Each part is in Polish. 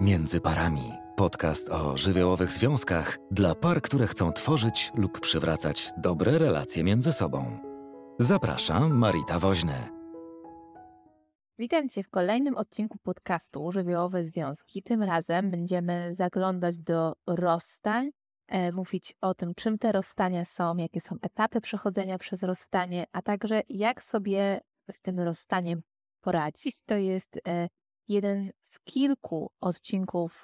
Między parami. Podcast o żywiołowych związkach dla par, które chcą tworzyć lub przywracać dobre relacje między sobą. Zapraszam, Marita Woźny. Witam Cię w kolejnym odcinku podcastu Żywiołowe Związki. Tym razem będziemy zaglądać do rozstań, e, mówić o tym, czym te rozstania są, jakie są etapy przechodzenia przez rozstanie, a także jak sobie z tym rozstaniem poradzić. To jest e, jeden z kilku odcinków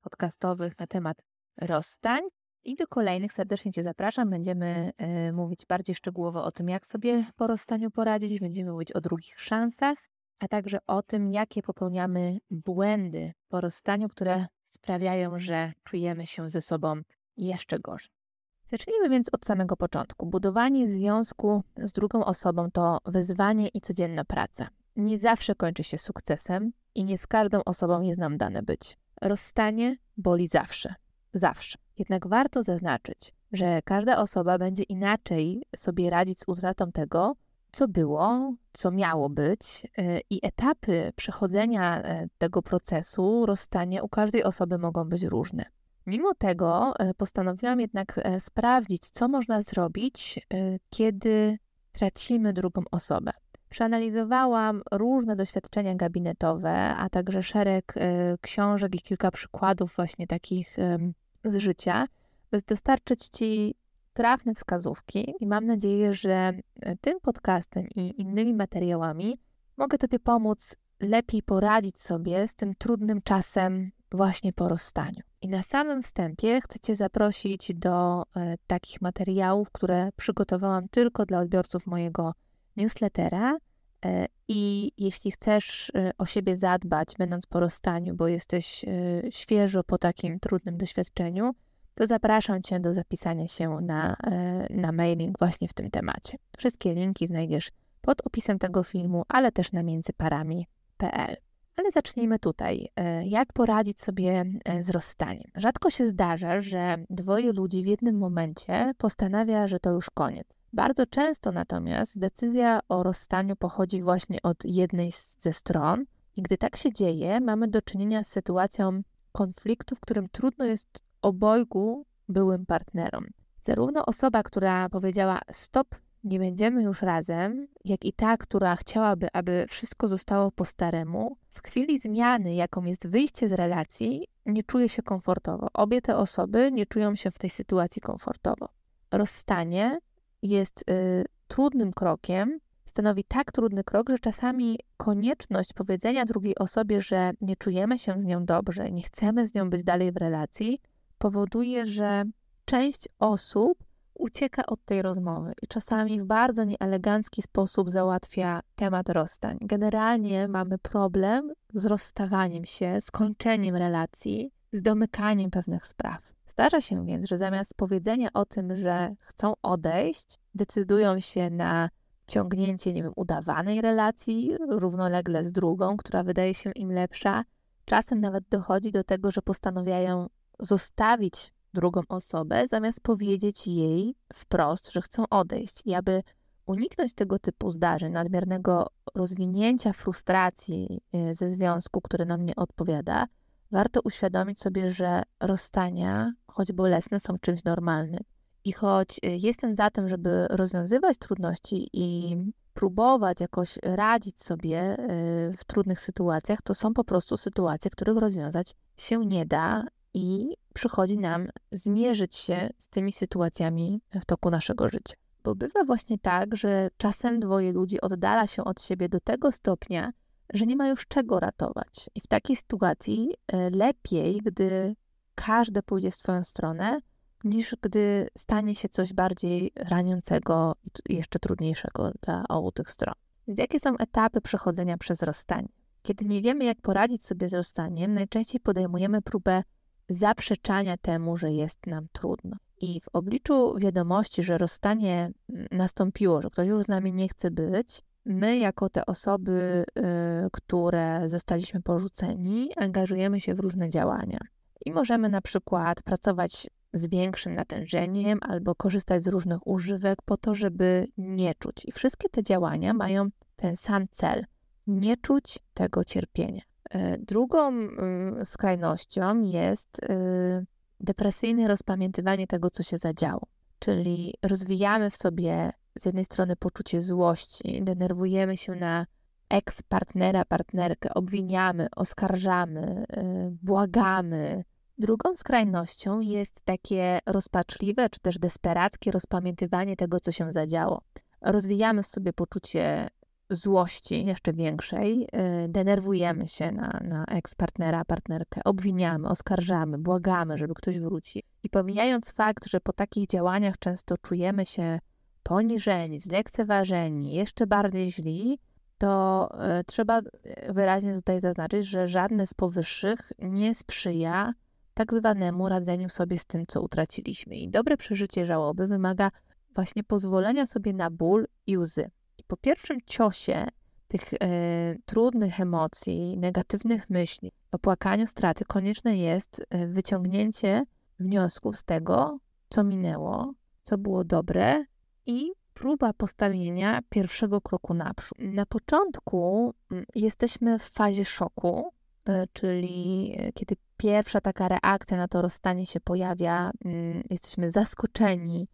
podcastowych na temat rozstań. I do kolejnych serdecznie Cię zapraszam. Będziemy e, mówić bardziej szczegółowo o tym, jak sobie po rozstaniu poradzić. Będziemy mówić o drugich szansach, a także o tym, jakie popełniamy błędy po rozstaniu, które sprawiają, że czujemy się ze sobą jeszcze gorzej. Zacznijmy więc od samego początku. Budowanie związku z drugą osobą to wyzwanie i codzienna praca. Nie zawsze kończy się sukcesem, i nie z każdą osobą jest nam dane być. Rozstanie boli zawsze. Zawsze. Jednak warto zaznaczyć, że każda osoba będzie inaczej sobie radzić z utratą tego, co było, co miało być, y, i etapy przechodzenia e, tego procesu rozstania u każdej osoby mogą być różne. Mimo tego e, postanowiłam jednak e, sprawdzić, co można zrobić, kiedy tracimy drugą osobę. Przeanalizowałam różne doświadczenia gabinetowe, a także szereg y, książek i kilka przykładów właśnie takich y, z życia, by dostarczyć Ci trafne wskazówki i mam nadzieję, że y, tym podcastem i innymi materiałami mogę Tobie pomóc lepiej poradzić sobie z tym trudnym czasem właśnie po rozstaniu. I na samym wstępie chcę Cię zaprosić do takich materiałów, które przygotowałam tylko dla odbiorców mojego newslettera. E, I jeśli chcesz e, o siebie zadbać, będąc po rozstaniu, bo jesteś e, świeżo po takim trudnym doświadczeniu, to zapraszam Cię do zapisania się na, na mailing właśnie w tym temacie. Wszystkie linki znajdziesz pod opisem tego filmu, ale też na międzyparami.pl. Ale zacznijmy tutaj. Jak poradzić sobie z rozstaniem? Rzadko się zdarza, że dwoje ludzi w jednym momencie postanawia, że to już koniec. Bardzo często natomiast decyzja o rozstaniu pochodzi właśnie od jednej ze stron, i gdy tak się dzieje, mamy do czynienia z sytuacją konfliktu, w którym trudno jest obojgu byłym partnerom. Zarówno osoba, która powiedziała stop, nie będziemy już razem, jak i ta, która chciałaby, aby wszystko zostało po staremu, w chwili zmiany, jaką jest wyjście z relacji, nie czuje się komfortowo. Obie te osoby nie czują się w tej sytuacji komfortowo. Rozstanie jest y, trudnym krokiem, stanowi tak trudny krok, że czasami konieczność powiedzenia drugiej osobie, że nie czujemy się z nią dobrze, nie chcemy z nią być dalej w relacji, powoduje, że część osób ucieka od tej rozmowy i czasami w bardzo nieelegancki sposób załatwia temat rozstań. Generalnie mamy problem z rozstawaniem się, skończeniem relacji, z domykaniem pewnych spraw. Zdarza się więc, że zamiast powiedzenia o tym, że chcą odejść, decydują się na ciągnięcie, nie wiem, udawanej relacji równolegle z drugą, która wydaje się im lepsza. Czasem nawet dochodzi do tego, że postanawiają zostawić drugą osobę, zamiast powiedzieć jej wprost, że chcą odejść. I aby uniknąć tego typu zdarzeń, nadmiernego rozwinięcia frustracji e, ze związku, który nam nie odpowiada, warto uświadomić sobie, że rozstania, choć bolesne, są czymś normalnym. I choć y, jestem za tym, żeby rozwiązywać trudności i próbować jakoś radzić sobie y, w trudnych sytuacjach, to są po prostu sytuacje, których rozwiązać się nie da i przychodzi nam zmierzyć się z tymi sytuacjami w toku naszego życia. Bo bywa właśnie tak, że czasem dwoje ludzi oddala się od siebie do tego stopnia, że nie ma już czego ratować. I w takiej sytuacji e, lepiej, gdy każde pójdzie w swoją stronę, niż gdy stanie się coś bardziej raniącego i jeszcze trudniejszego dla obu tych stron. Więc jakie są etapy przechodzenia przez rozstanie? Kiedy nie wiemy, jak poradzić sobie z rozstaniem, najczęściej podejmujemy próbę zaprzeczania temu, że jest nam trudno. I w obliczu wiadomości, że rozstanie nastąpiło, że ktoś już z nami nie chce być, my, jako te osoby, y, które zostaliśmy porzuceni, angażujemy się w różne działania. I możemy na przykład pracować z większym natężeniem albo korzystać z różnych używek po to, żeby nie czuć. I wszystkie te działania mają ten sam cel nie czuć tego cierpienia. Drugą skrajnością jest depresyjne rozpamiętywanie tego, co się zadziało. Czyli rozwijamy w sobie z jednej strony poczucie złości, denerwujemy się na eks-partnera, partnerkę, obwiniamy, oskarżamy, błagamy, Drugą skrajnością jest takie rozpaczliwe czy też desperackie rozpamiętywanie tego, co się zadziało. Rozwijamy w sobie poczucie złości jeszcze większej, y, denerwujemy się na, na eks-partnera, partnerkę, obwiniamy, oskarżamy, błagamy, żeby ktoś wrócił. I pomijając fakt, że po takich działaniach często czujemy się poniżeni, zlekceważeni, jeszcze bardziej źli, to y, trzeba wyraźnie tutaj zaznaczyć, że żadne z powyższych nie sprzyja tak zwanemu radzeniu sobie z tym, co utraciliśmy. I dobre przeżycie żałoby wymaga właśnie pozwolenia sobie na ból i łzy. Po pierwszym ciosie tych e, trudnych emocji, negatywnych myśli, opłakaniu straty, konieczne jest e, wyciągnięcie wniosków z tego, co minęło, co było dobre i próba postawienia pierwszego kroku naprzód. Na początku mm, jesteśmy w fazie szoku, E, czyli kiedy pierwsza taka reakcja na to rozstanie się pojawia, mm, jesteśmy zaskoczeni,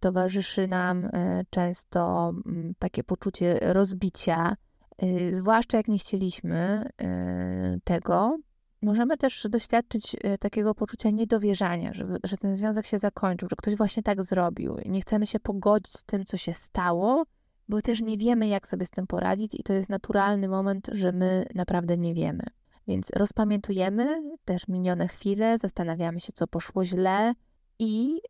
towarzyszy nam często mm, takie poczucie rozbicia, zwłaszcza jak nie chcieliśmy tego. Możemy też doświadczyć takiego poczucia niedowierzania, że, że ten związek się zakończył, że ktoś właśnie tak zrobił. Nie chcemy się pogodzić z tym, co się stało, bo też nie wiemy, jak sobie z tym poradzić, i to jest naturalny moment, że my naprawdę nie wiemy. Więc rozpamiętujemy też minione chwile, zastanawiamy się, co poszło źle i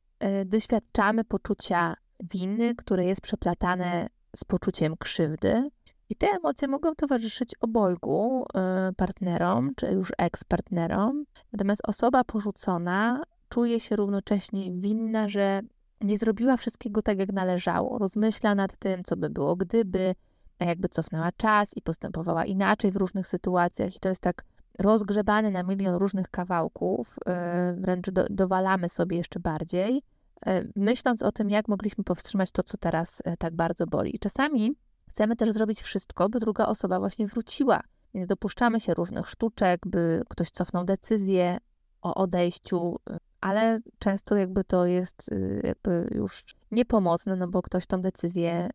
doświadczamy poczucia winy, które jest przeplatane z poczuciem krzywdy. I te emocje mogą towarzyszyć obojgu y, partnerom, czy już eks-partnerom. Natomiast osoba porzucona czuje się równocześnie winna, że nie zrobiła wszystkiego tak, jak należało. Rozmyśla nad tym, co by było, gdyby, jakby cofnęła czas i postępowała inaczej w różnych sytuacjach, i to jest tak rozgrzebany na milion różnych kawałków, e, wręcz do, dowalamy sobie jeszcze bardziej, e, myśląc o tym, jak mogliśmy powstrzymać to, co teraz e, tak bardzo boli. I czasami chcemy też zrobić wszystko, by druga osoba właśnie wróciła. Więc dopuszczamy się różnych sztuczek, by ktoś cofnął decyzję o odejściu, ale często jakby to jest jakby już niepomocne, no bo ktoś tą decyzję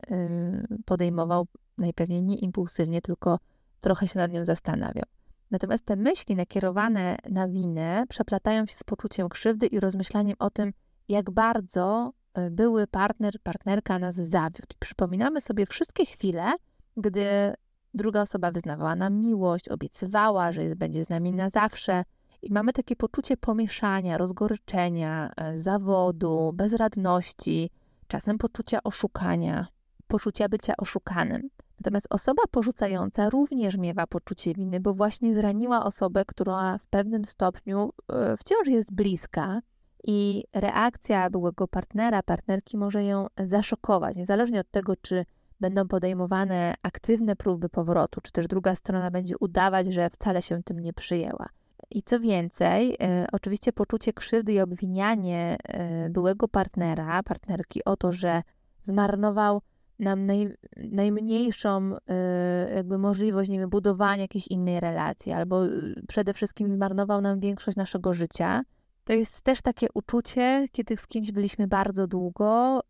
podejmował najpewniej nie impulsywnie, tylko trochę się nad nią zastanawiał. Natomiast te myśli nakierowane na winę przeplatają się z poczuciem krzywdy i rozmyślaniem o tym, jak bardzo e, były partner, partnerka nas zawiódł. Przypominamy sobie wszystkie chwile, gdy druga osoba wyznawała nam miłość, obiecywała, że jest, będzie z nami na zawsze. I mamy takie poczucie pomieszania, rozgoryczenia, e, zawodu, bezradności, czasem poczucia oszukania, poczucia bycia oszukanym. Natomiast osoba porzucająca również miewa poczucie winy, bo właśnie zraniła osobę, która w pewnym stopniu e, wciąż jest bliska i reakcja byłego partnera, partnerki może ją zaszokować, niezależnie od tego, czy będą podejmowane aktywne próby powrotu, czy też druga strona będzie udawać, że wcale się tym nie przyjęła. I co więcej, e, oczywiście poczucie krzywdy i obwinianie e, byłego partnera, partnerki o to, że zmarnował nam naj, najmniejszą y, jakby możliwość, nie wiem, budowania jakiejś innej relacji, albo y, przede wszystkim zmarnował nam większość naszego życia. To jest też takie uczucie, kiedy z kimś byliśmy bardzo długo y,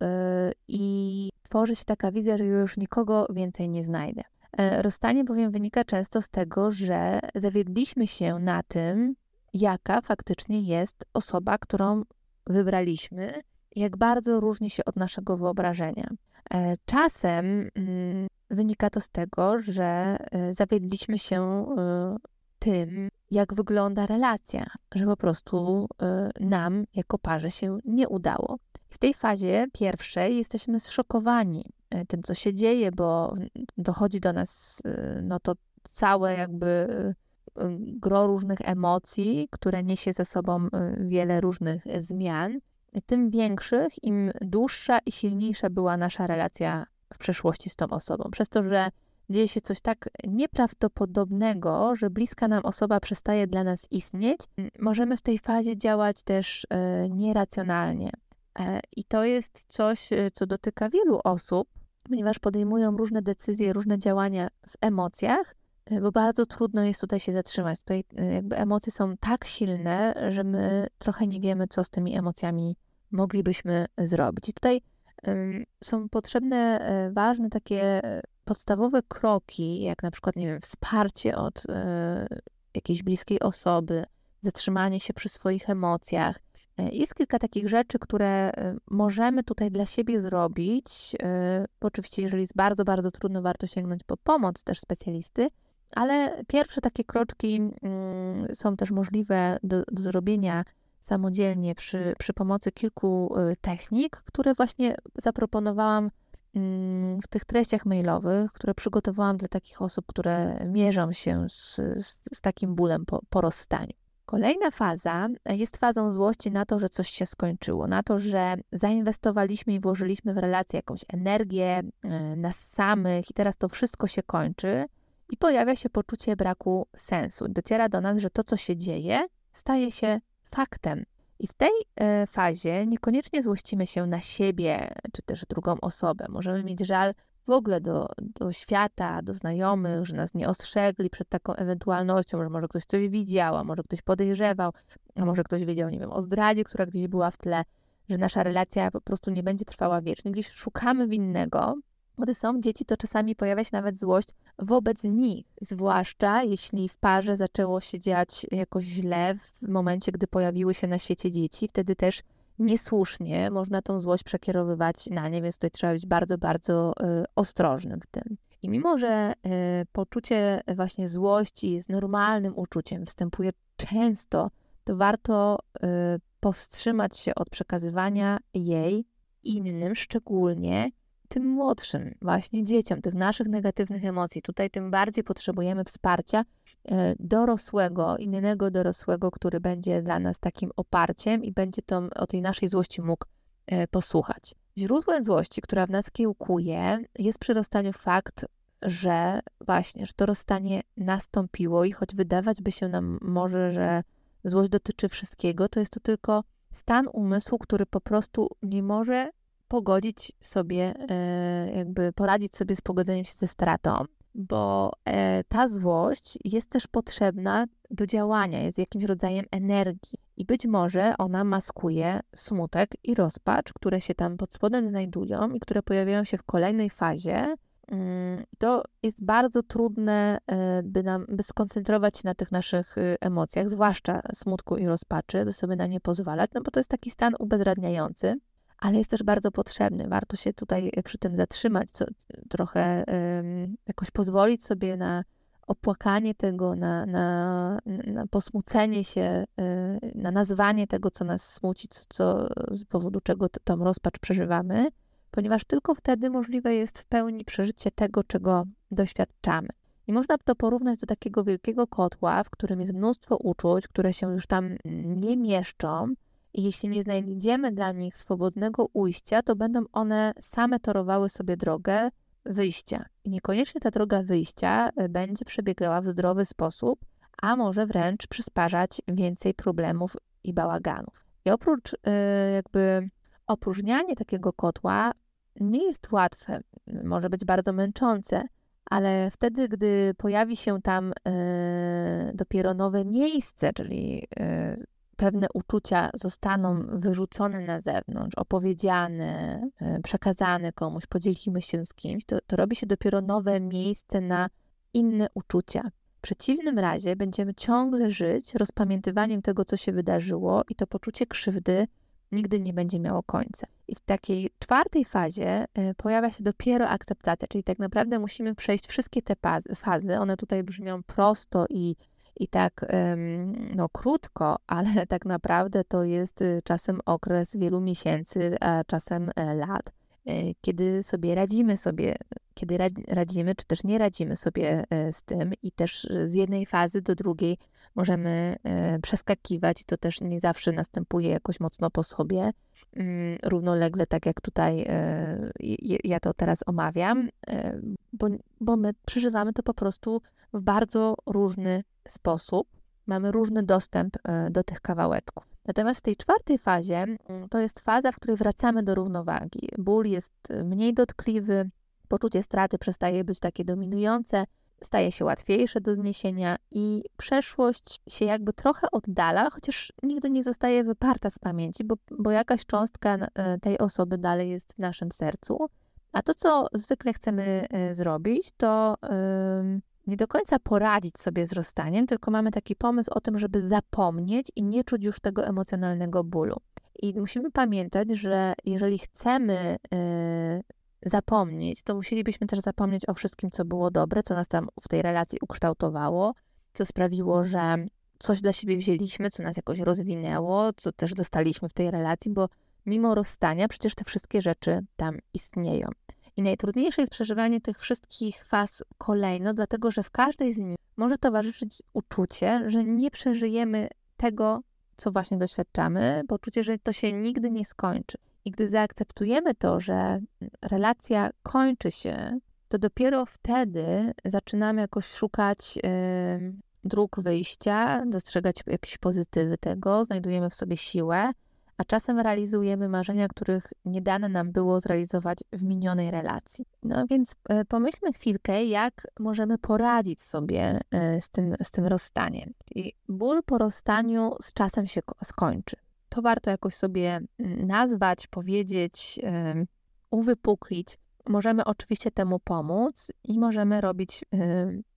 i tworzy się taka wizja, że już nikogo więcej nie znajdę. E, rozstanie bowiem wynika często z tego, że zawiedliśmy się na tym, jaka faktycznie jest osoba, którą wybraliśmy, jak bardzo różni się od naszego wyobrażenia. E, czasem mm, wynika to z tego, że e, zawiedliśmy się e, tym, jak wygląda relacja, że po prostu nam jako parze się nie udało. W tej fazie pierwszej jesteśmy zszokowani tym, co się dzieje, bo dochodzi do nas no to całe jakby gro różnych emocji, które niesie ze sobą wiele różnych zmian tym większych, im dłuższa i silniejsza była nasza relacja w przeszłości z tą osobą. Przez to, że dzieje się coś tak nieprawdopodobnego, że bliska nam osoba przestaje dla nas istnieć, możemy w tej fazie działać też e, nieracjonalnie. E, I to jest coś, e, co dotyka wielu osób, ponieważ podejmują różne decyzje, różne działania w emocjach, bo bardzo trudno jest tutaj się zatrzymać. Tutaj e, jakby emocje są tak silne, że my trochę nie wiemy, co z tymi emocjami moglibyśmy zrobić. I tutaj są potrzebne ważne takie podstawowe kroki, jak na przykład, nie wiem, wsparcie od jakiejś bliskiej osoby, zatrzymanie się przy swoich emocjach. E, jest kilka takich rzeczy, które e, możemy tutaj dla siebie zrobić. E, oczywiście, jeżeli jest bardzo, bardzo trudno, warto sięgnąć po pomoc też specjalisty, ale pierwsze takie kroczki mm, są też możliwe do, do zrobienia samodzielnie przy, przy pomocy kilku technik, które właśnie zaproponowałam mm, w tych treściach mailowych, które przygotowałam dla takich osób, które mierzą się z, z, z takim bólem po, po rozstaniu. Kolejna faza jest fazą złości na to, że coś się skończyło, na to, że zainwestowaliśmy i włożyliśmy w relację jakąś energię, e, nas samych i teraz to wszystko się kończy i pojawia się poczucie braku sensu. Dociera do nas, że to, co się dzieje, staje się faktem. I w tej e, fazie niekoniecznie złościmy się na siebie czy też drugą osobę. Możemy mieć żal w ogóle do, do świata, do znajomych, że nas nie ostrzegli przed taką ewentualnością, że może ktoś coś widział, a może ktoś podejrzewał, a może ktoś wiedział, nie wiem, o zdradzie, która gdzieś była w tle, że nasza relacja po prostu nie będzie trwała wiecznie. Gdzieś szukamy winnego. Gdy są dzieci, to czasami pojawia się nawet złość wobec nich, zwłaszcza jeśli w parze zaczęło się dziać jakoś źle w momencie, gdy pojawiły się na świecie dzieci. Wtedy też niesłusznie można tą złość przekierowywać na nie, więc tutaj trzeba być bardzo, bardzo y, ostrożnym w tym. I mimo, że y, poczucie właśnie złości jest normalnym uczuciem, występuje często, to warto y, powstrzymać się od przekazywania jej innym, szczególnie tym młodszym, właśnie dzieciom, tych naszych negatywnych emocji. Tutaj tym bardziej potrzebujemy wsparcia e, dorosłego, innego dorosłego, który będzie dla nas takim oparciem i będzie to, o tej naszej złości mógł e, posłuchać. Źródłem złości, która w nas kiełkuje, jest przy rozstaniu fakt, że właśnie, że to rozstanie nastąpiło i choć wydawać by się nam może, że złość dotyczy wszystkiego, to jest to tylko stan umysłu, który po prostu nie może pogodzić sobie, e, jakby poradzić sobie z pogodzeniem się ze stratą, bo e, ta złość jest też potrzebna do działania, jest jakimś rodzajem energii. I być może ona maskuje smutek i rozpacz, które się tam pod spodem znajdują i które pojawiają się w kolejnej fazie. Mm, to jest bardzo trudne, e, by, nam, by skoncentrować się na tych naszych emocjach, zwłaszcza smutku i rozpaczy, by sobie na nie pozwalać, no bo to jest taki stan ubezradniający ale jest też bardzo potrzebny. Warto się tutaj przy tym zatrzymać, co, trochę um, jakoś pozwolić sobie na opłakanie tego, na, na, na posmucenie się, y, na nazwanie tego, co nas smuci, co, z powodu czego tą rozpacz przeżywamy, ponieważ tylko wtedy możliwe jest w pełni przeżycie tego, czego doświadczamy. I można to porównać do takiego wielkiego kotła, w którym jest mnóstwo uczuć, które się już tam nie mieszczą, i jeśli nie znajdziemy dla nich swobodnego ujścia, to będą one same torowały sobie drogę wyjścia. I niekoniecznie ta droga wyjścia e, będzie przebiegała w zdrowy sposób, a może wręcz przysparzać więcej problemów i bałaganów. I oprócz e, jakby opróżnianie takiego kotła nie jest łatwe, może być bardzo męczące, ale wtedy, gdy pojawi się tam e, dopiero nowe miejsce, czyli pewne uczucia zostaną wyrzucone na zewnątrz, opowiedziane, e, przekazane komuś, podzielimy się z kimś, to, to robi się dopiero nowe miejsce na inne uczucia. W przeciwnym razie będziemy ciągle żyć rozpamiętywaniem tego, co się wydarzyło, i to poczucie krzywdy nigdy nie będzie miało końca. I w takiej czwartej fazie e, pojawia się dopiero akceptacja, czyli tak naprawdę musimy przejść wszystkie te fazy. One tutaj brzmią prosto i i tak no, krótko, ale tak naprawdę to jest y, czasem okres wielu miesięcy, a czasem e, lat, kiedy sobie radzimy sobie, kiedy radzimy, czy też nie radzimy sobie e, z tym i też z jednej fazy do drugiej możemy przeskakiwać to też nie zawsze następuje jakoś mocno po sobie, mm, równolegle, tak jak tutaj ja to teraz omawiam, bo, bo my przeżywamy to po prostu w bardzo różny sposób. Mamy różny dostęp e, do tych kawałeczków. Natomiast w tej czwartej fazie mm, to jest faza, w której wracamy do równowagi. Ból jest e, mniej dotkliwy, poczucie straty przestaje być takie dominujące staje się łatwiejsze do zniesienia i przeszłość się jakby trochę oddala, chociaż nigdy nie zostaje wyparta z pamięci, bo, bo jakaś cząstka e, tej osoby dalej jest w naszym sercu. A to, co zwykle chcemy e, zrobić, to nie do końca poradzić sobie z rozstaniem, tylko mamy taki pomysł o tym, żeby zapomnieć i nie czuć już tego emocjonalnego bólu. I musimy pamiętać, że jeżeli chcemy zapomnieć, to musielibyśmy też zapomnieć o wszystkim, co było dobre, co nas tam w tej relacji ukształtowało, co sprawiło, że coś dla siebie wzięliśmy, co nas jakoś rozwinęło, co też dostaliśmy w tej relacji, bo mimo rozstania przecież te wszystkie rzeczy tam istnieją. I najtrudniejsze jest przeżywanie tych wszystkich faz kolejno, dlatego że w każdej z nich może towarzyszyć uczucie, że nie przeżyjemy tego, co właśnie doświadczamy, poczucie, że to się nigdy nie skończy. I gdy zaakceptujemy to, że relacja kończy się, to dopiero wtedy zaczynamy jakoś szukać y, dróg wyjścia, dostrzegać jakieś pozytywy tego, znajdujemy w sobie siłę, a czasem realizujemy marzenia, których nie dane nam było zrealizować w minionej relacji. No więc y, pomyślmy chwilkę, jak możemy poradzić sobie y, z tym, z tym rozstaniem. I ból po rozstaniu z czasem się skończy to warto jakoś sobie mm, nazwać, powiedzieć, uwypuklić. Możemy oczywiście temu pomóc i możemy robić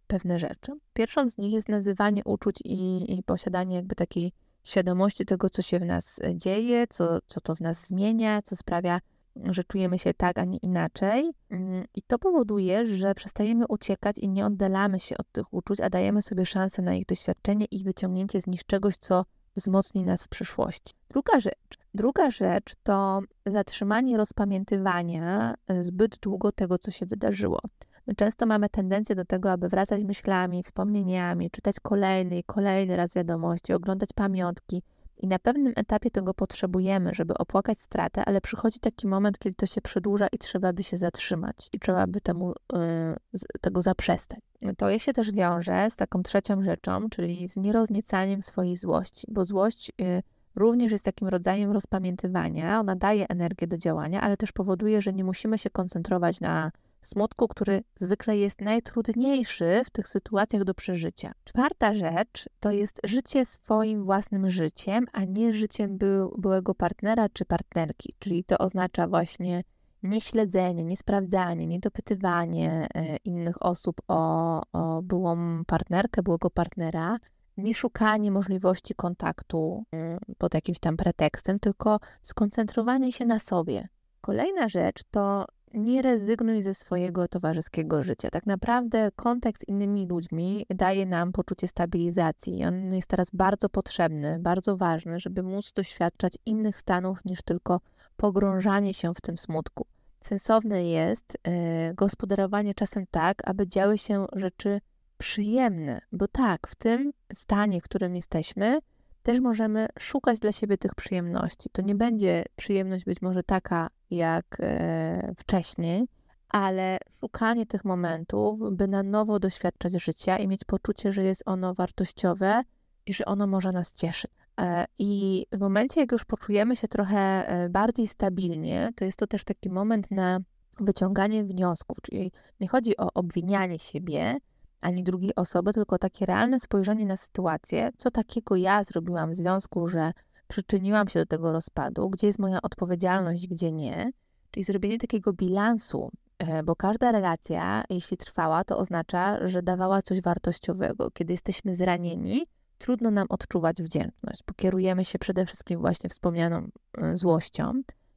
pewne rzeczy. Pierwszą z nich jest nazywanie uczuć i, i posiadanie jakby takiej świadomości tego, co się w nas dzieje, co, co to w nas zmienia, co sprawia, że czujemy się tak, a nie inaczej. Mm, I to powoduje, że przestajemy uciekać i nie oddalamy się od tych uczuć, a dajemy sobie szansę na ich doświadczenie i wyciągnięcie z nich czegoś, co wzmocni nas w przyszłości. Druga rzecz, druga rzecz to zatrzymanie rozpamiętywania e, zbyt długo tego, co się wydarzyło. My często mamy tendencję do tego, aby wracać myślami, wspomnieniami, czytać kolejny i kolejny raz wiadomości, oglądać pamiątki. I na pewnym etapie tego potrzebujemy, żeby opłakać stratę, ale przychodzi taki moment, kiedy to się przedłuża i trzeba by się zatrzymać i trzeba by temu, yy, tego zaprzestać. To się też wiąże z taką trzecią rzeczą, czyli z nierozniecaniem swojej złości, bo złość yy, również jest takim rodzajem rozpamiętywania. Ona daje energię do działania, ale też powoduje, że nie musimy się koncentrować na smutku, który zwykle jest najtrudniejszy w tych sytuacjach do przeżycia. Czwarta rzecz to jest życie swoim własnym życiem, a nie życiem byłego partnera czy partnerki, czyli to oznacza właśnie nieśledzenie, niesprawdzanie, niedopytywanie e, innych osób o, o byłą partnerkę, byłego partnera, nie szukanie możliwości kontaktu mm, pod jakimś tam pretekstem, tylko skoncentrowanie się na sobie. Kolejna rzecz to nie rezygnuj ze swojego towarzyskiego życia. Tak naprawdę kontakt z innymi ludźmi daje nam poczucie stabilizacji. On jest teraz bardzo potrzebny, bardzo ważny, żeby móc doświadczać innych stanów niż tylko pogrążanie się w tym smutku. Sensowne jest y, gospodarowanie czasem tak, aby działy się rzeczy przyjemne, bo tak, w tym stanie, w którym jesteśmy, też możemy szukać dla siebie tych przyjemności. To nie będzie przyjemność być może taka jak e, wcześniej, ale szukanie tych momentów, by na nowo doświadczać życia i mieć poczucie, że jest ono wartościowe i że ono może nas cieszyć. E, I w momencie, jak już poczujemy się trochę e, bardziej stabilnie, to jest to też taki moment na wyciąganie wniosków, czyli nie chodzi o obwinianie siebie, ani drugiej osoby, tylko takie realne spojrzenie na sytuację, co takiego ja zrobiłam w związku, że przyczyniłam się do tego rozpadu, gdzie jest moja odpowiedzialność, gdzie nie. Czyli zrobienie takiego bilansu, e, bo każda relacja, jeśli trwała, to oznacza, że dawała coś wartościowego. Kiedy jesteśmy zranieni, trudno nam odczuwać wdzięczność, bo kierujemy się przede wszystkim właśnie wspomnianą e, złością.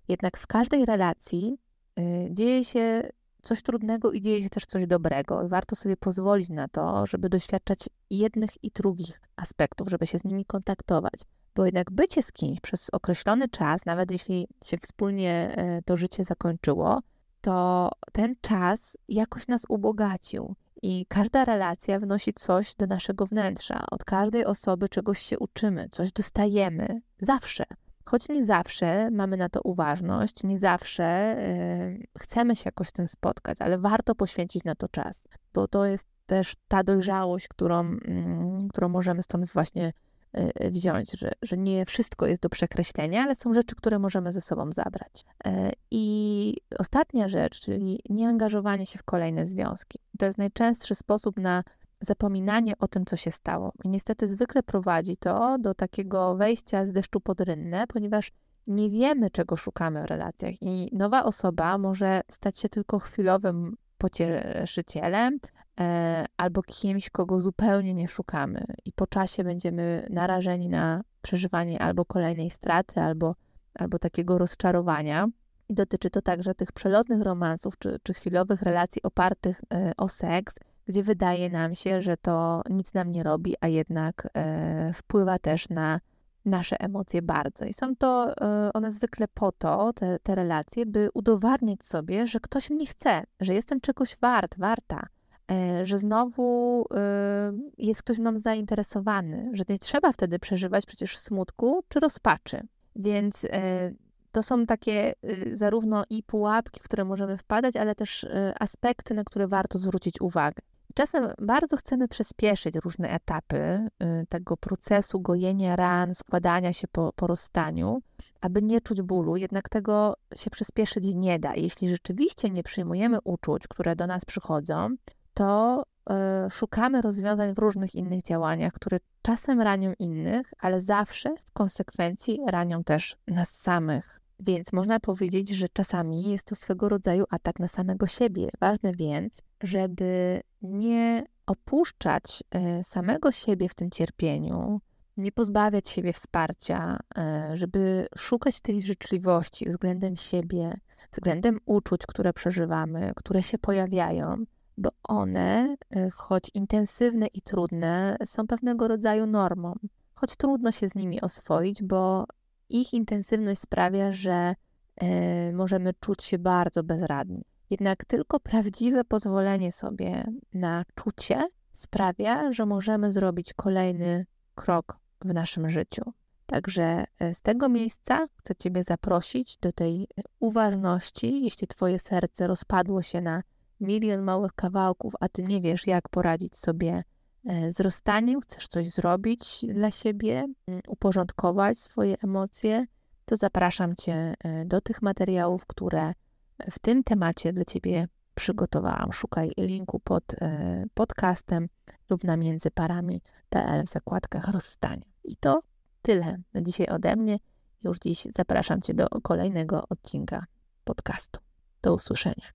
Jednak w każdej relacji e, dzieje się coś trudnego i dzieje się też coś dobrego. I warto sobie pozwolić na to, żeby doświadczać jednych i drugich aspektów, żeby się z nimi kontaktować. Bo jednak bycie z kimś przez określony czas, nawet jeśli się wspólnie e, to życie zakończyło, to ten czas jakoś nas ubogacił. I każda relacja wnosi coś do naszego wnętrza. Od każdej osoby czegoś się uczymy, coś dostajemy. Zawsze. Choć nie zawsze mamy na to uważność, nie zawsze yy, chcemy się jakoś z tym spotkać, ale warto poświęcić na to czas, bo to jest też ta dojrzałość, którą, yy, którą możemy stąd właśnie y, wziąć, że, że nie wszystko jest do przekreślenia, ale są rzeczy, które możemy ze sobą zabrać. E, I ostatnia rzecz, czyli nieangażowanie się w kolejne związki. To jest najczęstszy sposób na zapominanie o tym, co się stało. I niestety zwykle prowadzi to do takiego wejścia z deszczu pod rynnę, ponieważ nie wiemy, czego szukamy w relacjach, i nowa osoba może stać się tylko chwilowym pocieszycielem e, albo kimś, kogo zupełnie nie szukamy, i po czasie będziemy narażeni na przeżywanie albo kolejnej straty, albo, albo takiego rozczarowania. I dotyczy to także tych przelotnych romansów czy, czy chwilowych relacji opartych e, o seks, gdzie wydaje nam się, że to nic nam nie robi, a jednak e, wpływa też na nasze emocje bardzo. I są to e, one zwykle po to, te, te relacje, by udowadniać sobie, że ktoś mnie chce, że jestem czegoś wart, warta, e, że znowu jest ktoś mam zainteresowany, że nie trzeba wtedy przeżywać przecież smutku czy rozpaczy. Więc to są takie zarówno i pułapki, w które możemy wpadać, ale też aspekty, na które warto zwrócić uwagę. Czasem bardzo chcemy przyspieszyć różne etapy y, tego procesu gojenia ran, składania się po, po rozstaniu, aby nie czuć bólu, jednak tego się przyspieszyć nie da. Jeśli rzeczywiście nie przyjmujemy uczuć, które do nas przychodzą, to y, szukamy rozwiązań w różnych innych działaniach, które czasem ranią innych, ale zawsze w konsekwencji ranią też nas samych. Więc można powiedzieć, że czasami jest to swego rodzaju atak na samego siebie. Ważne więc, żeby nie opuszczać e, samego siebie w tym cierpieniu, nie pozbawiać siebie wsparcia, e, żeby szukać tej życzliwości względem siebie, względem uczuć, które przeżywamy, które się pojawiają, bo one, e, choć intensywne i trudne, są pewnego rodzaju normą. Choć trudno się z nimi oswoić, bo ich intensywność sprawia, że możemy czuć się bardzo bezradni. Jednak tylko prawdziwe pozwolenie sobie na czucie sprawia, że możemy zrobić kolejny krok w naszym życiu. Także e, z tego miejsca chcę Ciebie zaprosić do tej uważności, jeśli Twoje serce rozpadło się na milion małych kawałków, a Ty nie wiesz, jak poradzić sobie e, z rozstaniem, chcesz coś zrobić dla siebie, mm, uporządkować swoje emocje, to zapraszam Cię e, do tych materiałów, które w tym temacie dla Ciebie przygotowałam. Szukaj linku pod e, podcastem lub na międzyparami.pl w zakładkach rozstania. I to tyle na dzisiaj ode mnie. Już dziś zapraszam Cię do kolejnego odcinka podcastu. Do usłyszenia.